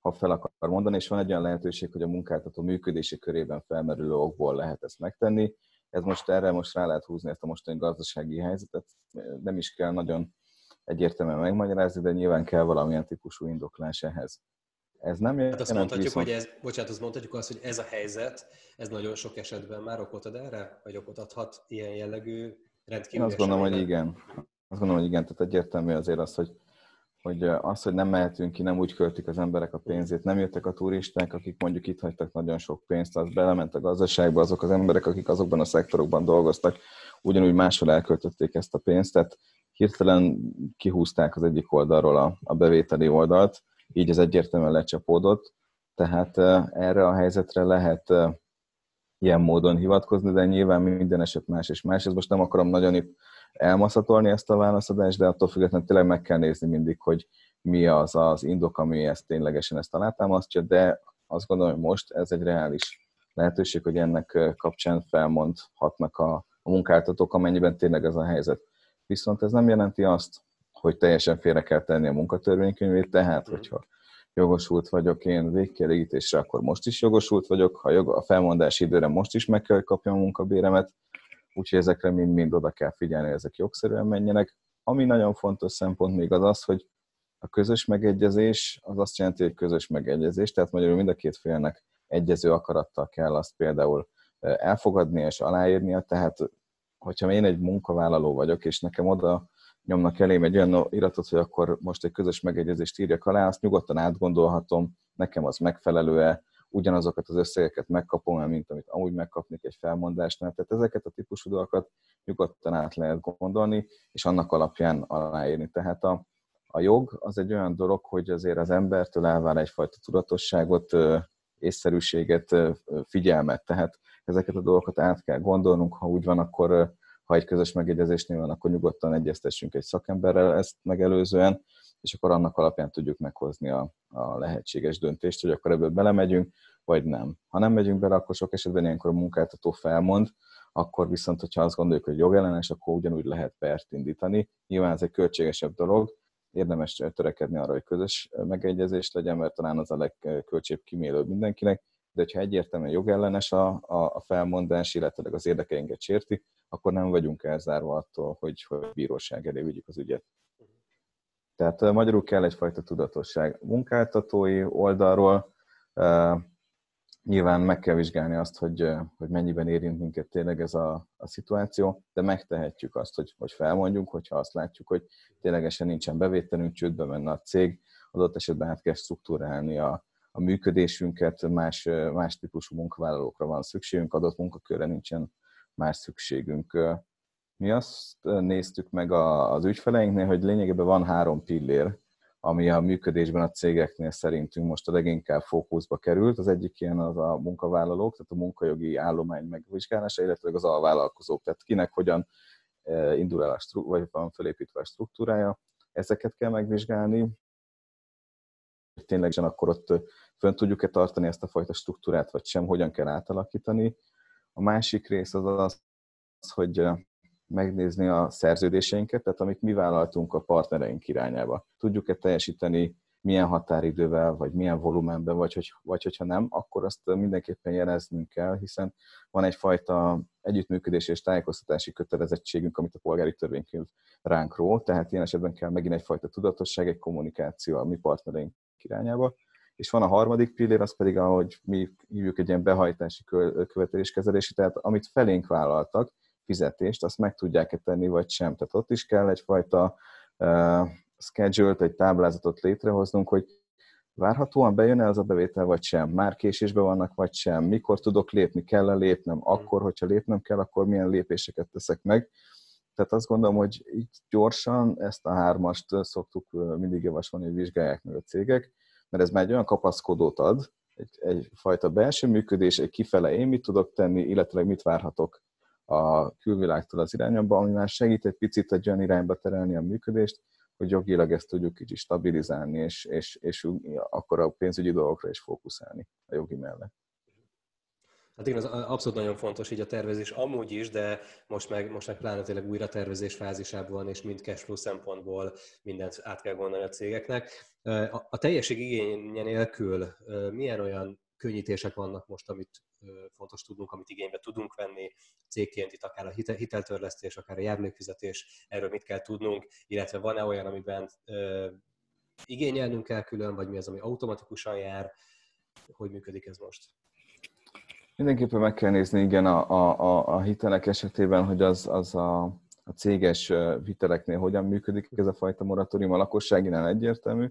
ha fel akar mondani, és van egy olyan lehetőség, hogy a munkáltató működési körében felmerülő okból lehet ezt megtenni. Ez most erre most rá lehet húzni ezt a mostani gazdasági helyzetet, nem is kell nagyon egyértelműen megmagyarázni, de nyilván kell valamilyen típusú indoklás ehhez. Ez nem hát azt mondhatjuk, viszont... hogy ez, bocsánat, azt mondhatjuk azt, hogy ez a helyzet, ez nagyon sok esetben már okot ad erre, vagy okot adhat ilyen jellegű rendkívül. Én azt gondolom, hogy igen. Azt gondolom, hogy igen, tehát egyértelmű azért az, hogy, hogy az, hogy nem mehetünk ki, nem úgy költik az emberek a pénzét, nem jöttek a turisták, akik mondjuk itt hagytak nagyon sok pénzt, az belement a gazdaságba, azok az emberek, akik azokban a szektorokban dolgoztak, ugyanúgy máshol elköltötték ezt a pénzt, tehát hirtelen kihúzták az egyik oldalról a, a bevételi oldalt, így ez egyértelműen lecsapódott, tehát erre a helyzetre lehet ilyen módon hivatkozni, de nyilván minden eset más és más. Ez most nem akarom nagyon itt elmaszatolni ezt a válaszadást, de attól függetlenül tényleg meg kell nézni mindig, hogy mi az az indok, ami ezt ténylegesen ezt alátámasztja, de azt gondolom, hogy most ez egy reális lehetőség, hogy ennek kapcsán felmondhatnak a, a munkáltatók, amennyiben tényleg ez a helyzet. Viszont ez nem jelenti azt, hogy teljesen félre kell tenni a munkatörvénykönyvét, tehát hogyha jogosult vagyok én végkielégítésre, akkor most is jogosult vagyok, ha jog, a felmondási időre most is meg kell, hogy kapjam a munkabéremet, úgyhogy ezekre mind-mind oda kell figyelni, hogy ezek jogszerűen menjenek. Ami nagyon fontos szempont még az az, hogy a közös megegyezés az azt jelenti, hogy közös megegyezés, tehát magyarul mind a két félnek egyező akarattal kell azt például elfogadni és aláírnia, tehát hogyha én egy munkavállaló vagyok, és nekem oda nyomnak elém egy olyan iratot, hogy akkor most egy közös megegyezést írjak alá, azt nyugodtan átgondolhatom, nekem az megfelelő-e, ugyanazokat az összegeket megkapom mint amit amúgy megkapnék egy felmondásnál. Tehát ezeket a típusú dolgokat nyugodtan át lehet gondolni, és annak alapján aláírni. Tehát a, a jog az egy olyan dolog, hogy azért az embertől elvár egyfajta tudatosságot, észszerűséget, figyelmet. Tehát ezeket a dolgokat át kell gondolnunk, ha úgy van, akkor ha egy közös megegyezésnél van, akkor nyugodtan egyeztessünk egy szakemberrel ezt megelőzően, és akkor annak alapján tudjuk meghozni a, a lehetséges döntést, hogy akkor ebből belemegyünk, vagy nem. Ha nem megyünk bele, akkor sok esetben ilyenkor a munkáltató felmond, akkor viszont, hogyha azt gondoljuk, hogy jogellenes, akkor ugyanúgy lehet pert indítani. Nyilván ez egy költségesebb dolog, érdemes törekedni arra, hogy közös megegyezés legyen, mert talán az a legköltség kimélőbb mindenkinek, de hogyha egyértelműen jogellenes a, a, a felmondás, illetve az érdekeinket sérti, akkor nem vagyunk elzárva attól, hogy, hogy bíróság elé vigyük az ügyet. Tehát magyarul kell egyfajta tudatosság. Munkáltatói oldalról nyilván meg kell vizsgálni azt, hogy, hogy mennyiben érint minket tényleg ez a, a szituáció, de megtehetjük azt, hogy, hogy felmondjunk, hogyha azt látjuk, hogy ténylegesen nincsen bevételünk, csődbe menne a cég, adott esetben át kell struktúrálni a, a működésünket, más, más típusú munkavállalókra van szükségünk, adott munkakörre nincsen más szükségünk. Mi azt néztük meg az ügyfeleinknél, hogy lényegében van három pillér, ami a működésben a cégeknél szerintünk most a leginkább fókuszba került. Az egyik ilyen az a munkavállalók, tehát a munkajogi állomány megvizsgálása, illetve az alvállalkozók, tehát kinek hogyan indul el a stru- vagy van felépítve a struktúrája. Ezeket kell megvizsgálni, ténylegesen akkor ott fönn tudjuk-e tartani ezt a fajta struktúrát, vagy sem, hogyan kell átalakítani. A másik rész az az, hogy megnézni a szerződéseinket, tehát amit mi vállaltunk a partnereink irányába. Tudjuk-e teljesíteni milyen határidővel, vagy milyen volumenben, vagy, hogy, vagy hogyha nem, akkor azt mindenképpen jeleznünk kell, hiszen van egyfajta együttműködés és tájékoztatási kötelezettségünk, amit a polgári törvénykönyv ránk ról, tehát ilyen esetben kell megint egyfajta tudatosság, egy kommunikáció a mi partnereink irányába. És van a harmadik pillér, az pedig, ahogy mi hívjuk egy ilyen behajtási követeléskezelési, tehát amit felénk vállaltak, fizetést, azt meg tudják-e tenni, vagy sem. Tehát ott is kell egyfajta uh, schedule-t, egy táblázatot létrehoznunk, hogy várhatóan bejön-e az a bevétel, vagy sem, már késésben vannak, vagy sem, mikor tudok lépni, kell-e lépnem, akkor, hogyha lépnem kell, akkor milyen lépéseket teszek meg. Tehát azt gondolom, hogy így gyorsan ezt a hármast szoktuk mindig javasolni, hogy vizsgálják meg a cégek, mert ez már egy olyan kapaszkodót ad, egy, egyfajta belső működés, egy kifele én mit tudok tenni, illetve mit várhatok a külvilágtól az irányba, ami már segít egy picit egy olyan irányba terelni a működést, hogy jogilag ezt tudjuk kicsit stabilizálni, és, és, és akkor a pénzügyi dolgokra is fókuszálni a jogi mellett. Hát igen, az abszolút nagyon fontos így a tervezés amúgy is, de most meg, most meg pláne tényleg újra tervezés fázisában van, és mind cashflow szempontból mindent át kell gondolni a cégeknek. A, a teljesség igénye nélkül milyen olyan könnyítések vannak most, amit fontos tudnunk, amit igénybe tudunk venni cégként, itt akár a hiteltörlesztés, akár a járulékfizetés, erről mit kell tudnunk, illetve van-e olyan, amiben igényelnünk kell külön, vagy mi az, ami automatikusan jár, hogy működik ez most? Mindenképpen meg kell nézni, igen, a, a, a hitelek esetében, hogy az, az a, a céges hiteleknél hogyan működik ez a fajta moratórium, a lakosságinál egyértelmű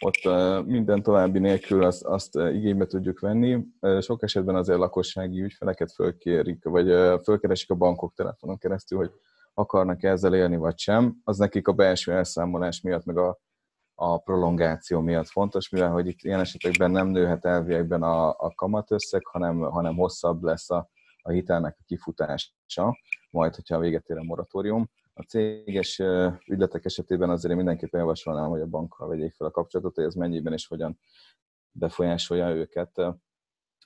ott minden további nélkül azt, azt igénybe tudjuk venni. Sok esetben azért lakossági ügyfeleket fölkérik, vagy fölkeresik a bankok telefonon keresztül, hogy akarnak ezzel élni, vagy sem. Az nekik a belső elszámolás miatt, meg a, a prolongáció miatt fontos, mivel hogy itt ilyen esetekben nem nőhet elviekben a, a kamatösszeg, hanem, hanem hosszabb lesz a, a hitelnek a kifutása, majd, hogyha véget ér a moratórium. A céges ügyletek esetében azért én mindenképpen javasolnám, hogy a bankkal vegyék fel a kapcsolatot, hogy ez mennyiben és hogyan befolyásolja őket.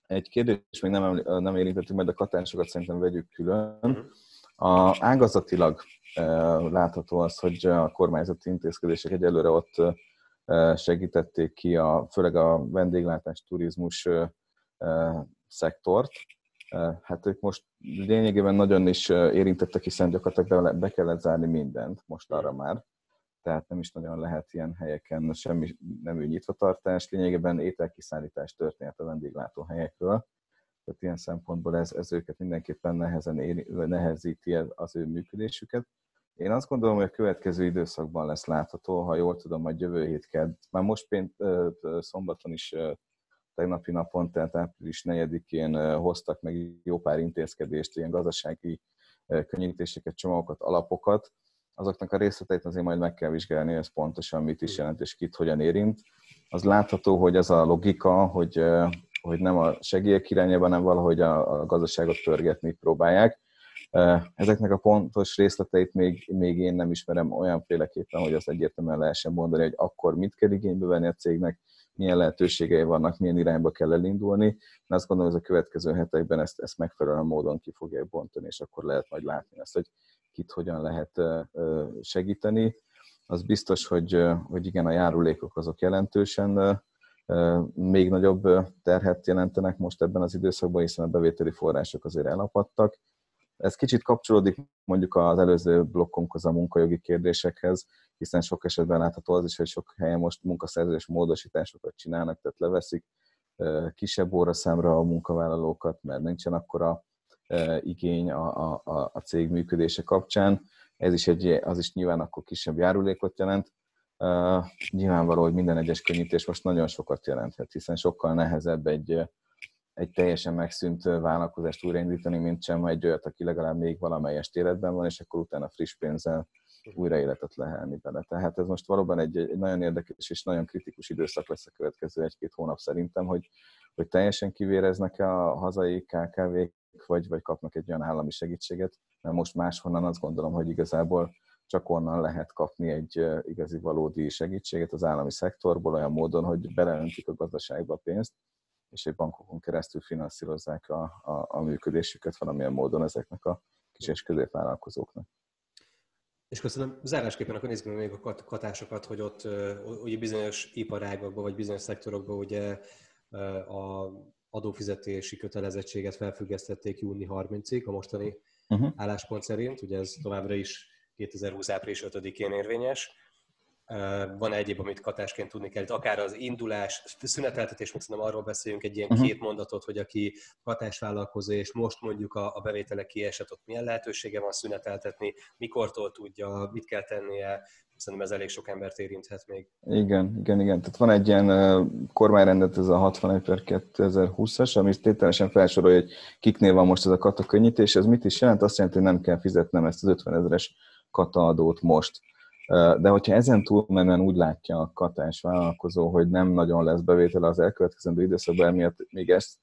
Egy kérdés még nem, nem érintettük, majd a katásokat szerintem vegyük külön. Mhm. A, ágazatilag látható az, hogy a kormányzati intézkedések egyelőre ott segítették ki, a, főleg a vendéglátás, turizmus szektort, hát ők most lényegében nagyon is érintettek, hiszen gyakorlatilag be, be kellett zárni mindent most arra már. Tehát nem is nagyon lehet ilyen helyeken semmi nemű nyitvatartás. Lényegében ételkiszállítás történt a vendéglátó helyekről. Tehát ilyen szempontból ez, ez őket mindenképpen nehezen éri, nehezíti az ő működésüket. Én azt gondolom, hogy a következő időszakban lesz látható, ha jól tudom, majd jövő hét kedd. Már most pént, szombaton is tegnapi napon, tehát április 4-én hoztak meg jó pár intézkedést, ilyen gazdasági könnyítéseket, csomagokat, alapokat. Azoknak a részleteit azért majd meg kell vizsgálni, ez pontosan mit is jelent és kit hogyan érint. Az látható, hogy ez a logika, hogy, hogy nem a segélyek irányában, hanem valahogy a, a gazdaságot pörgetni próbálják. Ezeknek a pontos részleteit még, még én nem ismerem olyan féleképpen, hogy azt egyértelműen lehessen mondani, hogy akkor mit kell igénybe venni a cégnek, milyen lehetőségei vannak, milyen irányba kell elindulni. Én azt gondolom, hogy a következő hetekben ezt, ezt megfelelően módon ki fogják bontani, és akkor lehet majd látni azt, hogy kit hogyan lehet segíteni. Az biztos, hogy, hogy igen, a járulékok azok jelentősen még nagyobb terhet jelentenek most ebben az időszakban, hiszen a bevételi források azért elapadtak. Ez kicsit kapcsolódik mondjuk az előző blokkunkhoz, a munkajogi kérdésekhez, hiszen sok esetben látható az is, hogy sok helyen most munkaszerződés módosításokat csinálnak, tehát leveszik kisebb óraszámra a munkavállalókat, mert nincsen akkora igény a, a, a cég működése kapcsán. Ez is egy, az is nyilván akkor kisebb járulékot jelent. Uh, nyilvánvaló, hogy minden egyes könnyítés most nagyon sokat jelenthet, hiszen sokkal nehezebb egy, egy teljesen megszűnt vállalkozást újraindítani, mint sem egy olyat, aki legalább még valamelyest életben van, és akkor utána friss pénzzel újra életet lehelni bele. Tehát ez most valóban egy, egy nagyon érdekes és nagyon kritikus időszak lesz a következő egy-két hónap szerintem, hogy, hogy teljesen kivéreznek-e a hazai KKV-k, vagy, vagy kapnak egy olyan állami segítséget, mert most máshonnan azt gondolom, hogy igazából csak onnan lehet kapni egy igazi valódi segítséget az állami szektorból, olyan módon, hogy beleöntik a gazdaságba a pénzt, és egy bankokon keresztül finanszírozzák a, a, a működésüket valamilyen módon ezeknek a kis és középvállalkozóknak. És köszönöm. Zárásképpen akkor nézzük még a katásokat, hogy ott ugye bizonyos iparágokban vagy bizonyos szektorokban ugye a adófizetési kötelezettséget felfüggesztették júni 30-ig a mostani uh-huh. álláspont szerint, ugye ez továbbra is 2020. április 5-én érvényes. Van egyéb, amit katásként tudni kell, itt akár az indulás, szüneteltetés, még szerintem arról beszéljünk egy ilyen uh-huh. két mondatot, hogy aki hatásvállalkozó, és most mondjuk a, a bevétele kiesett, ott milyen lehetősége van szüneteltetni, mikortól tudja, mit kell tennie, szerintem ez elég sok embert érinthet még. Igen, igen, igen. Tehát van egy ilyen kormányrendet, ez a 61 per 2020-as, ami tételesen felsorolja, hogy kiknél van most ez a kata könnyítés. Ez mit is jelent? Azt jelenti, hogy nem kell fizetnem ezt az 50 ezeres kata adót most. De hogyha ezen túlmenően úgy látja a katás vállalkozó, hogy nem nagyon lesz bevétele az elkövetkezendő időszakban, emiatt még ezt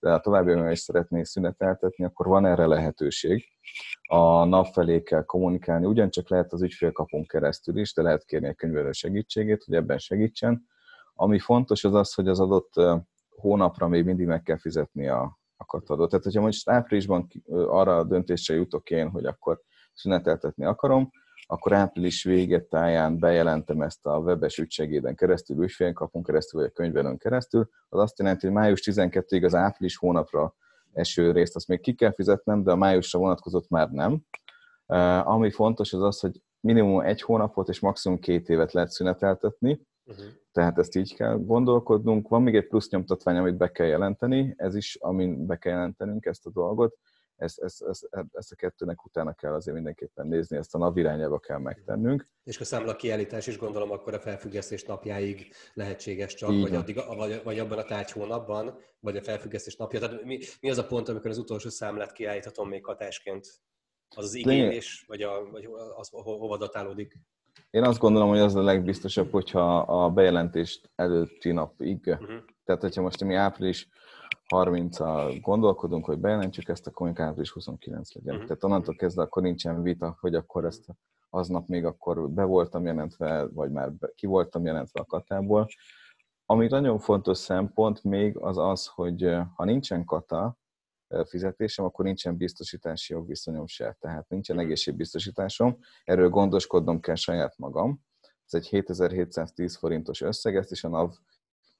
de a további is szeretné szüneteltetni, akkor van erre lehetőség. A nap felé kell kommunikálni, ugyancsak lehet az ügyfélkapunk keresztül is, de lehet kérni a könyvelő segítségét, hogy ebben segítsen. Ami fontos az az, hogy az adott hónapra még mindig meg kell fizetni a, a katadót. Tehát, hogyha most áprilisban arra a döntésre jutok én, hogy akkor szüneteltetni akarom, akkor április vége táján bejelentem ezt a webes ügysegéden keresztül, ügyfélkapunk keresztül, vagy a könyvelőn keresztül, az azt jelenti, hogy május 12-ig az április hónapra eső részt azt még ki kell fizetnem, de a májusra vonatkozott már nem. Uh, ami fontos az az, hogy minimum egy hónapot és maximum két évet lehet szüneteltetni, uh-huh. tehát ezt így kell gondolkodnunk. Van még egy plusz nyomtatvány, amit be kell jelenteni, ez is, amin be kell jelentenünk ezt a dolgot, ezt, ezt, ezt, ezt a kettőnek utána kell azért mindenképpen nézni, ezt a nap irányába kell megtennünk. És a számla kiállítás is gondolom akkor a felfüggesztés napjáig lehetséges csak, vagy, addig, vagy, vagy abban a tárgy hónapban, vagy a felfüggesztés napja. Tehát mi, mi az a pont, amikor az utolsó számlát kiállíthatom még hatásként? Az az igényés, vagy, a, vagy az ho, hova datálódik? Én azt gondolom, hogy az a legbiztosabb, hogyha a bejelentést előtti napig, uh-huh. tehát hogyha most mi április 30-al gondolkodunk, hogy bejelentjük ezt, akkor mondjuk április 29 legyen. Uh-huh. Tehát onnantól kezdve akkor nincsen vita, hogy akkor ezt aznap még akkor be voltam jelentve, vagy már ki voltam jelentve a katából. Ami nagyon fontos szempont még az az, hogy ha nincsen kata fizetésem, akkor nincsen biztosítási jogviszonyom se, tehát nincsen mhm. egészségbiztosításom, erről gondoskodnom kell saját magam. Ez egy 7710 forintos összeg, ezt is a NAV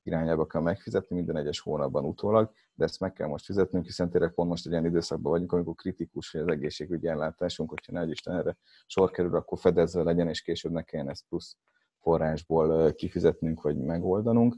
irányába kell megfizetni minden egyes hónapban utólag, de ezt meg kell most fizetnünk, hiszen tényleg pont most egy olyan időszakban vagyunk, amikor kritikus, hogy az egészségügyi ellátásunk, hogyha nagy Isten erre sor kerül, akkor fedezve legyen, és később ne kelljen ezt plusz forrásból kifizetnünk, vagy megoldanunk.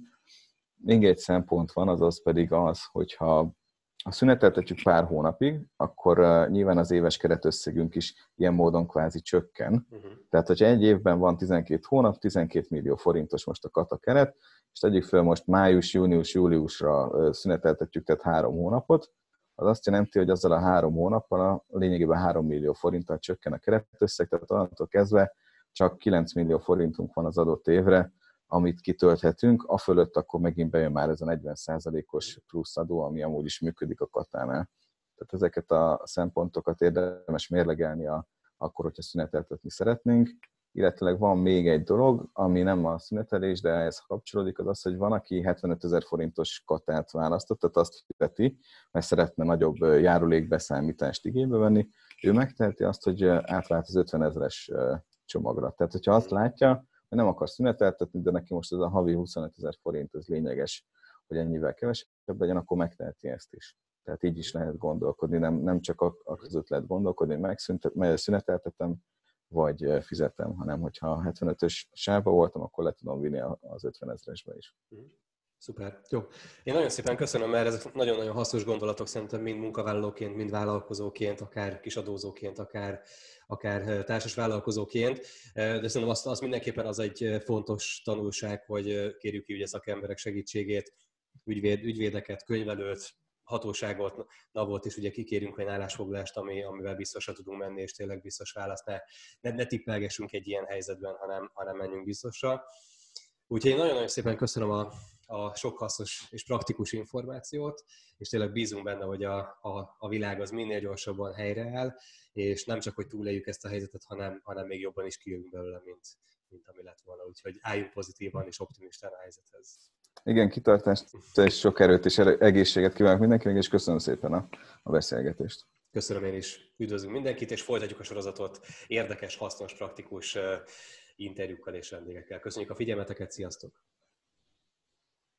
Még egy szempont van, az az pedig az, hogyha ha szüneteltetjük pár hónapig, akkor uh, nyilván az éves keretösszegünk is ilyen módon kvázi csökken. Uh-huh. Tehát, hogyha egy évben van 12 hónap, 12 millió forintos most a kata keret, és tegyük fel most május, június, júliusra szüneteltetjük, tehát három hónapot, az azt jelenti, hogy azzal a három hónappal a lényegében 3 millió forinttal csökken a keretösszeg, tehát onnantól kezdve csak 9 millió forintunk van az adott évre, amit kitölthetünk, a fölött akkor megint bejön már ez a 40%-os plusz adó, ami amúgy is működik a katánál. Tehát ezeket a szempontokat érdemes mérlegelni a, akkor, hogyha szüneteltetni szeretnénk illetve van még egy dolog, ami nem a szünetelés, de ehhez kapcsolódik, az az, hogy van, aki 75 ezer forintos katát választott, tehát azt fizeti, mert szeretne nagyobb járulékbeszámítást igénybe venni, ő megteheti azt, hogy átvált az 50 ezeres csomagra. Tehát, hogyha azt látja, hogy nem akar szüneteltetni, de neki most ez a havi 25 ezer forint, ez lényeges, hogy ennyivel kevesebb legyen, akkor megteheti ezt is. Tehát így is lehet gondolkodni, nem, nem csak a, a között lehet gondolkodni, hogy megszüneteltetem, vagy fizetem, hanem hogyha 75-ös sávba voltam, akkor le tudom vinni az 50 ezresbe is. Mhm. Szuper, jó. Én nagyon szépen köszönöm, mert ezek nagyon-nagyon hasznos gondolatok szerintem mind munkavállalóként, mind vállalkozóként, akár kisadózóként, akár, akár társas vállalkozóként. De szerintem azt, azt mindenképpen az egy fontos tanulság, hogy kérjük ki ugye szakemberek segítségét, ügyvéd, ügyvédeket, könyvelőt, hatóságot, NAV-ot is ugye kikérünk olyan állásfoglalást, ami, amivel biztosra tudunk menni, és tényleg biztos választ. Ne, ne, ne tippelgessünk egy ilyen helyzetben, hanem, hanem menjünk biztosra. Úgyhogy én nagyon-nagyon szépen köszönöm a, a sok hasznos és praktikus információt, és tényleg bízunk benne, hogy a, a, a világ az minél gyorsabban helyreáll, és nem csak, hogy túléljük ezt a helyzetet, hanem, hanem még jobban is kijövünk belőle, mint, mint ami lett volna. Úgyhogy álljunk pozitívan és optimistán a helyzethez. Igen, kitartást és sok erőt és egészséget kívánok mindenkinek, és köszönöm szépen a, a beszélgetést. Köszönöm én is. Üdvözlünk mindenkit, és folytatjuk a sorozatot érdekes, hasznos, praktikus interjúkkal és vendégekkel. Köszönjük a figyelmeteket, sziasztok!